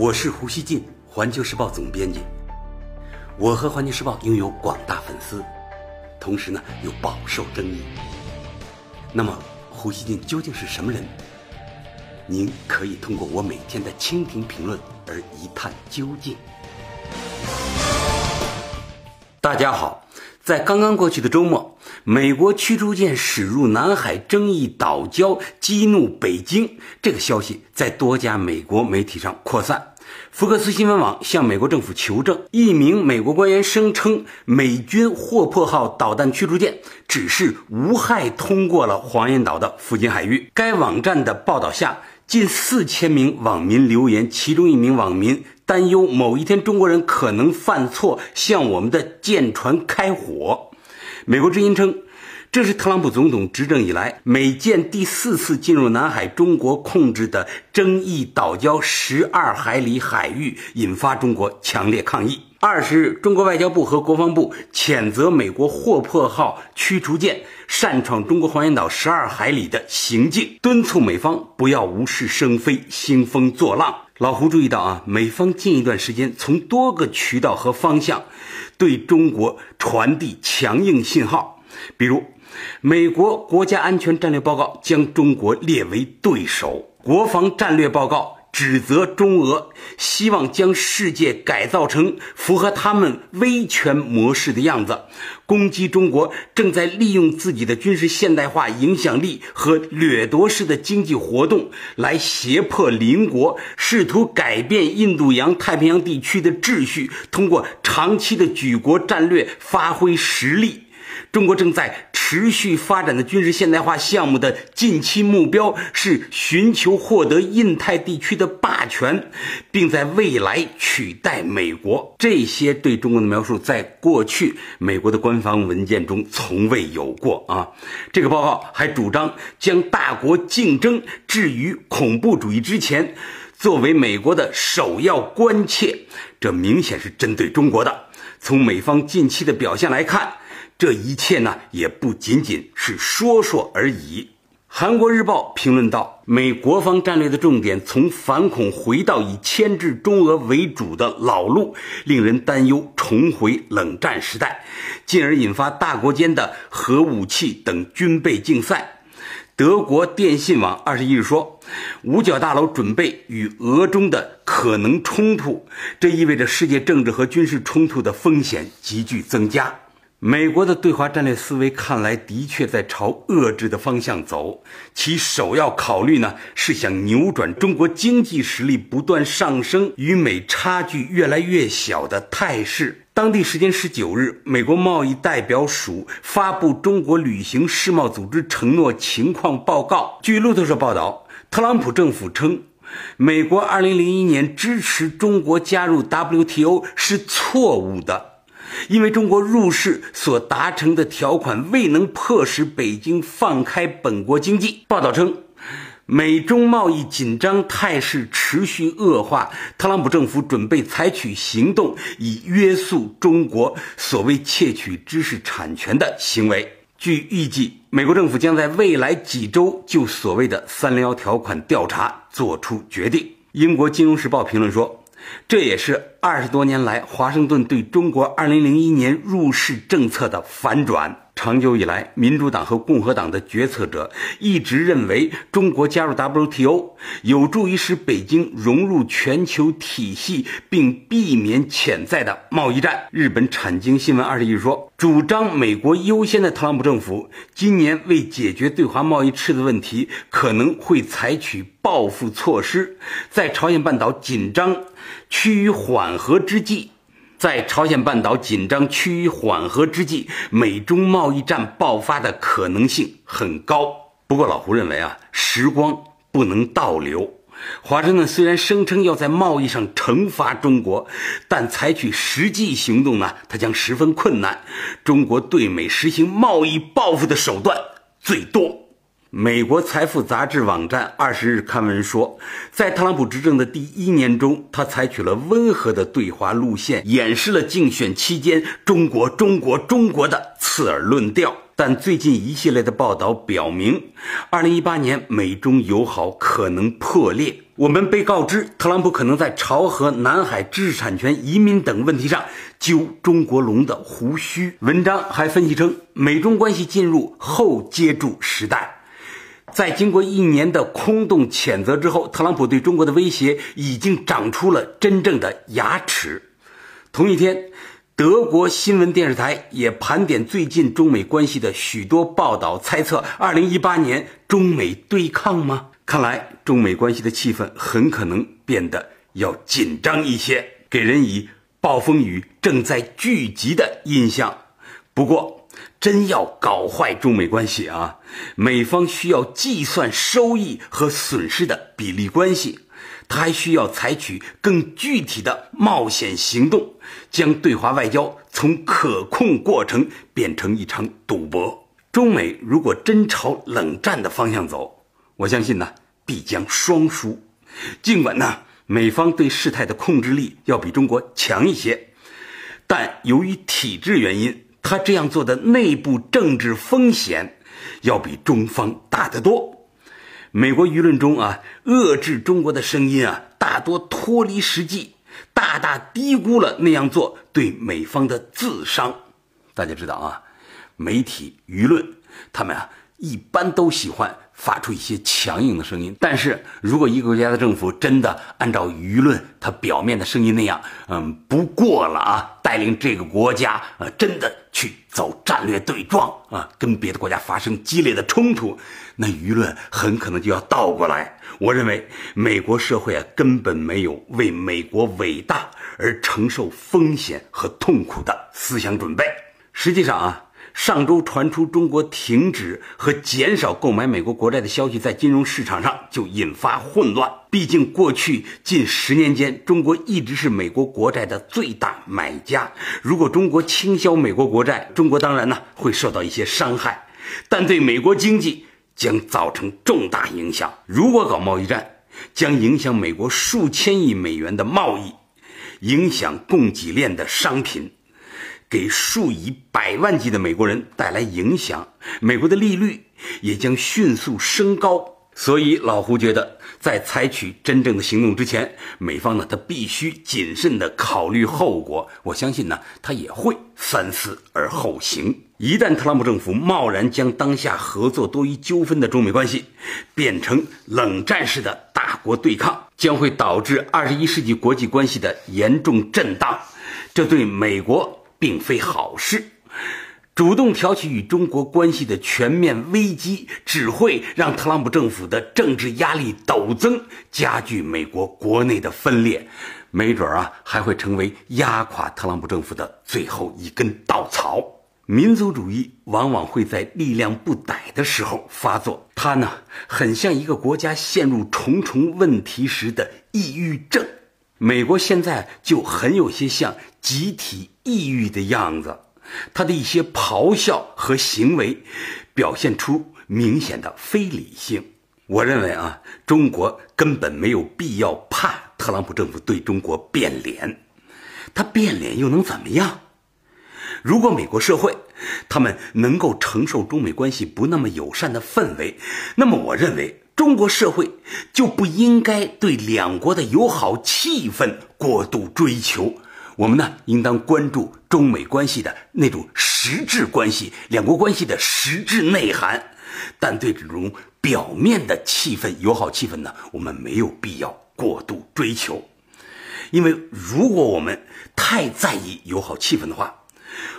我是胡锡进，环球时报总编辑。我和环球时报拥有广大粉丝，同时呢又饱受争议。那么，胡锡进究竟是什么人？您可以通过我每天的蜻蜓评论而一探究竟。大家好，在刚刚过去的周末，美国驱逐舰驶入南海争议岛礁，激怒北京。这个消息在多家美国媒体上扩散。福克斯新闻网向美国政府求证，一名美国官员声称，美军霍珀号导弹驱逐舰只是无害通过了黄岩岛的附近海域。该网站的报道下，近四千名网民留言，其中一名网民担忧某一天中国人可能犯错，向我们的舰船开火。美国之音称。这是特朗普总统执政以来美舰第四次进入南海中国控制的争议岛礁十二海里海域，引发中国强烈抗议。二十日，中国外交部和国防部谴责美国霍珀号驱逐舰擅闯中国黄岩岛十二海里的行径，敦促美方不要无事生非、兴风作浪。老胡注意到啊，美方近一段时间从多个渠道和方向对中国传递强硬信号，比如。美国国家安全战略报告将中国列为对手，国防战略报告指责中俄希望将世界改造成符合他们威权模式的样子，攻击中国正在利用自己的军事现代化影响力和掠夺式的经济活动来胁迫邻国，试图改变印度洋太平洋地区的秩序，通过长期的举国战略发挥实力。中国正在持续发展的军事现代化项目的近期目标是寻求获得印太地区的霸权，并在未来取代美国。这些对中国的描述，在过去美国的官方文件中从未有过啊！这个报告还主张将大国竞争置于恐怖主义之前，作为美国的首要关切。这明显是针对中国的。从美方近期的表现来看。这一切呢，也不仅仅是说说而已。韩国日报评论道：“美国方战略的重点从反恐回到以牵制中俄为主的老路，令人担忧重回冷战时代，进而引发大国间的核武器等军备竞赛。”德国电信网二十一日说：“五角大楼准备与俄中的可能冲突，这意味着世界政治和军事冲突的风险急剧增加。”美国的对华战略思维看来的确在朝遏制的方向走，其首要考虑呢是想扭转中国经济实力不断上升、与美差距越来越小的态势。当地时间十九日，美国贸易代表署发布中国旅行世贸组织承诺情况报告。据路透社报道，特朗普政府称，美国二零零一年支持中国加入 WTO 是错误的。因为中国入世所达成的条款未能迫使北京放开本国经济。报道称，美中贸易紧张态势持续恶化，特朗普政府准备采取行动以约束中国所谓窃取知识产权的行为。据预计，美国政府将在未来几周就所谓的“三零幺”条款调查作出决定。英国《金融时报》评论说。这也是二十多年来华盛顿对中国2001年入世政策的反转。长久以来，民主党和共和党的决策者一直认为，中国加入 WTO 有助于使北京融入全球体系，并避免潜在的贸易战。日本产经新闻二十一日说，主张美国优先的特朗普政府今年为解决对华贸易赤字问题，可能会采取报复措施，在朝鲜半岛紧张趋于缓和之际。在朝鲜半岛紧张趋于缓和之际，美中贸易战爆发的可能性很高。不过，老胡认为啊，时光不能倒流。华盛顿虽然声称要在贸易上惩罚中国，但采取实际行动呢，它将十分困难。中国对美实行贸易报复的手段最多。美国财富杂志网站二十日刊文说，在特朗普执政的第一年中，他采取了温和的对华路线，掩饰了竞选期间“中国、中国、中国”的刺耳论调。但最近一系列的报道表明，二零一八年美中友好可能破裂。我们被告知，特朗普可能在朝核、南海知识产权、移民等问题上揪中国龙的胡须。文章还分析称，美中关系进入后接触时代。在经过一年的空洞谴责之后，特朗普对中国的威胁已经长出了真正的牙齿。同一天，德国新闻电视台也盘点最近中美关系的许多报道，猜测二零一八年中美对抗吗？看来中美关系的气氛很可能变得要紧张一些，给人以暴风雨正在聚集的印象。不过，真要搞坏中美关系啊，美方需要计算收益和损失的比例关系，他还需要采取更具体的冒险行动，将对华外交从可控过程变成一场赌博。中美如果真朝冷战的方向走，我相信呢，必将双输。尽管呢，美方对事态的控制力要比中国强一些，但由于体制原因，他这样做的内部政治风险要比中方大得多。美国舆论中啊，遏制中国的声音啊，大多脱离实际，大大低估了那样做对美方的自伤。大家知道啊，媒体舆论他们啊，一般都喜欢。发出一些强硬的声音，但是如果一个国家的政府真的按照舆论它表面的声音那样，嗯，不过了啊，带领这个国家呃，真的去走战略对撞啊，跟别的国家发生激烈的冲突，那舆论很可能就要倒过来。我认为美国社会啊，根本没有为美国伟大而承受风险和痛苦的思想准备。实际上啊。上周传出中国停止和减少购买美国国债的消息，在金融市场上就引发混乱。毕竟过去近十年间，中国一直是美国国债的最大买家。如果中国倾销美国国债，中国当然呢会受到一些伤害，但对美国经济将造成重大影响。如果搞贸易战，将影响美国数千亿美元的贸易，影响供给链的商品。给数以百万计的美国人带来影响，美国的利率也将迅速升高。所以老胡觉得，在采取真正的行动之前，美方呢他必须谨慎的考虑后果。我相信呢，他也会三思而后行。一旦特朗普政府贸然将当下合作多于纠纷的中美关系变成冷战式的大国对抗，将会导致二十一世纪国际关系的严重震荡。这对美国。并非好事，主动挑起与中国关系的全面危机，只会让特朗普政府的政治压力陡增，加剧美国国内的分裂，没准啊还会成为压垮特朗普政府的最后一根稻草。民族主义往往会在力量不逮的时候发作，它呢很像一个国家陷入重重问题时的抑郁症。美国现在就很有些像集体抑郁的样子，他的一些咆哮和行为，表现出明显的非理性。我认为啊，中国根本没有必要怕特朗普政府对中国变脸，他变脸又能怎么样？如果美国社会他们能够承受中美关系不那么友善的氛围，那么我认为。中国社会就不应该对两国的友好气氛过度追求，我们呢应当关注中美关系的那种实质关系，两国关系的实质内涵。但对这种表面的气氛、友好气氛呢，我们没有必要过度追求，因为如果我们太在意友好气氛的话，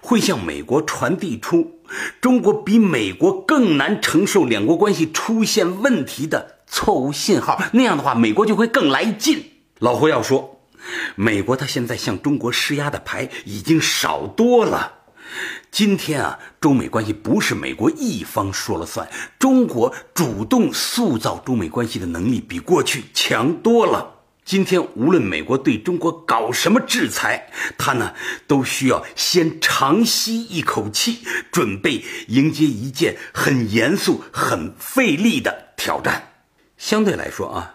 会向美国传递出中国比美国更难承受两国关系出现问题的错误信号。那样的话，美国就会更来劲。老胡要说，美国他现在向中国施压的牌已经少多了。今天啊，中美关系不是美国一方说了算，中国主动塑造中美关系的能力比过去强多了。今天无论美国对中国搞什么制裁，他呢都需要先长吸一口气，准备迎接一件很严肃、很费力的挑战。相对来说啊，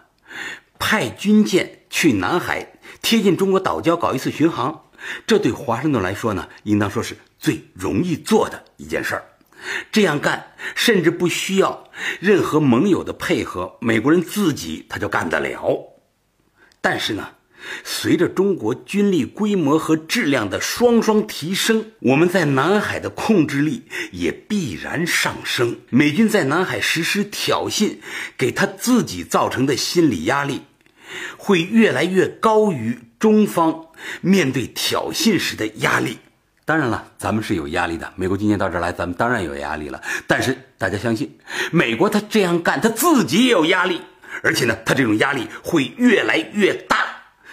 派军舰去南海贴近中国岛礁搞一次巡航，这对华盛顿来说呢，应当说是最容易做的一件事儿。这样干甚至不需要任何盟友的配合，美国人自己他就干得了。但是呢，随着中国军力规模和质量的双双提升，我们在南海的控制力也必然上升。美军在南海实施挑衅，给他自己造成的心理压力，会越来越高于中方面对挑衅时的压力。当然了，咱们是有压力的。美国今天到这儿来，咱们当然有压力了。但是大家相信，美国他这样干，他自己也有压力，而且呢，他这种压力会越来越大。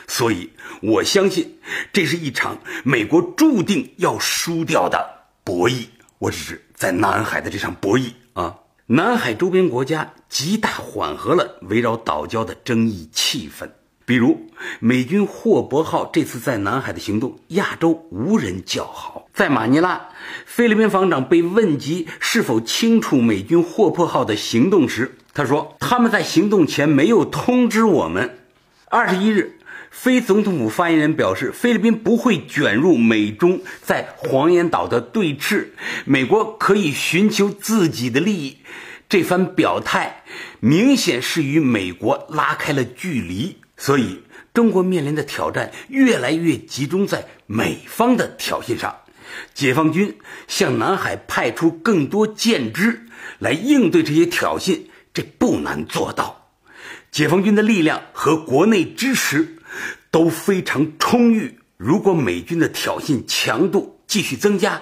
所以，我相信这是一场美国注定要输掉的博弈。我只是在南海的这场博弈啊，南海周边国家极大缓和了围绕岛礁的争议气氛。比如，美军霍伯号这次在南海的行动，亚洲无人叫好。在马尼拉，菲律宾防长被问及是否清楚美军霍珀号的行动时，他说：“他们在行动前没有通知我们。”二十一日，非总统府发言人表示，菲律宾不会卷入美中在黄岩岛的对峙，美国可以寻求自己的利益。这番表态明显是与美国拉开了距离。所以，中国面临的挑战越来越集中在美方的挑衅上。解放军向南海派出更多舰只来应对这些挑衅，这不难做到。解放军的力量和国内支持都非常充裕。如果美军的挑衅强度继续增加，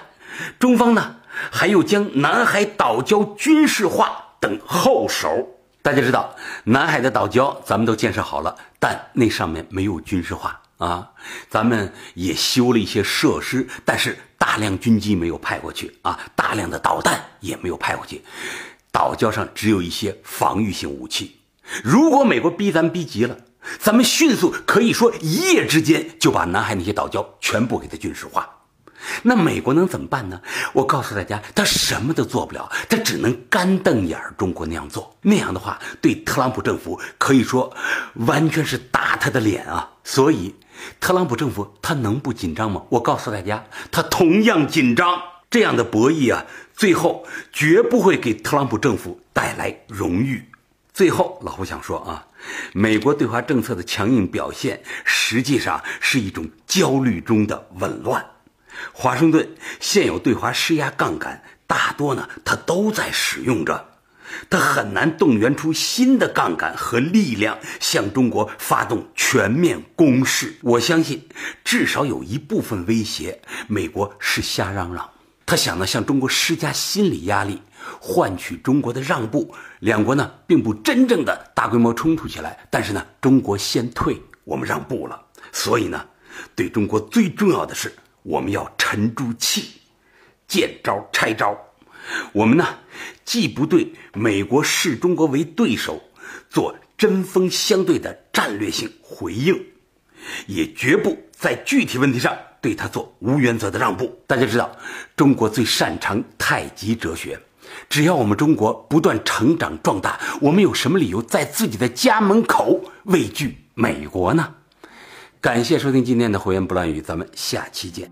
中方呢还有将南海岛礁军事化等后手。大家知道，南海的岛礁咱们都建设好了，但那上面没有军事化啊。咱们也修了一些设施，但是大量军机没有派过去啊，大量的导弹也没有派过去。岛礁上只有一些防御性武器。如果美国逼咱逼急了，咱们迅速可以说一夜之间就把南海那些岛礁全部给它军事化。那美国能怎么办呢？我告诉大家，他什么都做不了，他只能干瞪眼儿中国那样做。那样的话，对特朗普政府可以说完全是打他的脸啊！所以，特朗普政府他能不紧张吗？我告诉大家，他同样紧张。这样的博弈啊，最后绝不会给特朗普政府带来荣誉。最后，老胡想说啊，美国对华政策的强硬表现，实际上是一种焦虑中的紊乱。华盛顿现有对华施压杠杆，大多呢，它都在使用着，它很难动员出新的杠杆和力量向中国发动全面攻势。我相信，至少有一部分威胁，美国是瞎嚷嚷，他想呢向中国施加心理压力，换取中国的让步。两国呢并不真正的大规模冲突起来，但是呢，中国先退，我们让步了。所以呢，对中国最重要的是。我们要沉住气，见招拆招。我们呢，既不对美国视中国为对手做针锋相对的战略性回应，也绝不在具体问题上对他做无原则的让步。大家知道，中国最擅长太极哲学。只要我们中国不断成长壮大，我们有什么理由在自己的家门口畏惧美国呢？感谢收听今天的《胡言不乱语》，咱们下期见。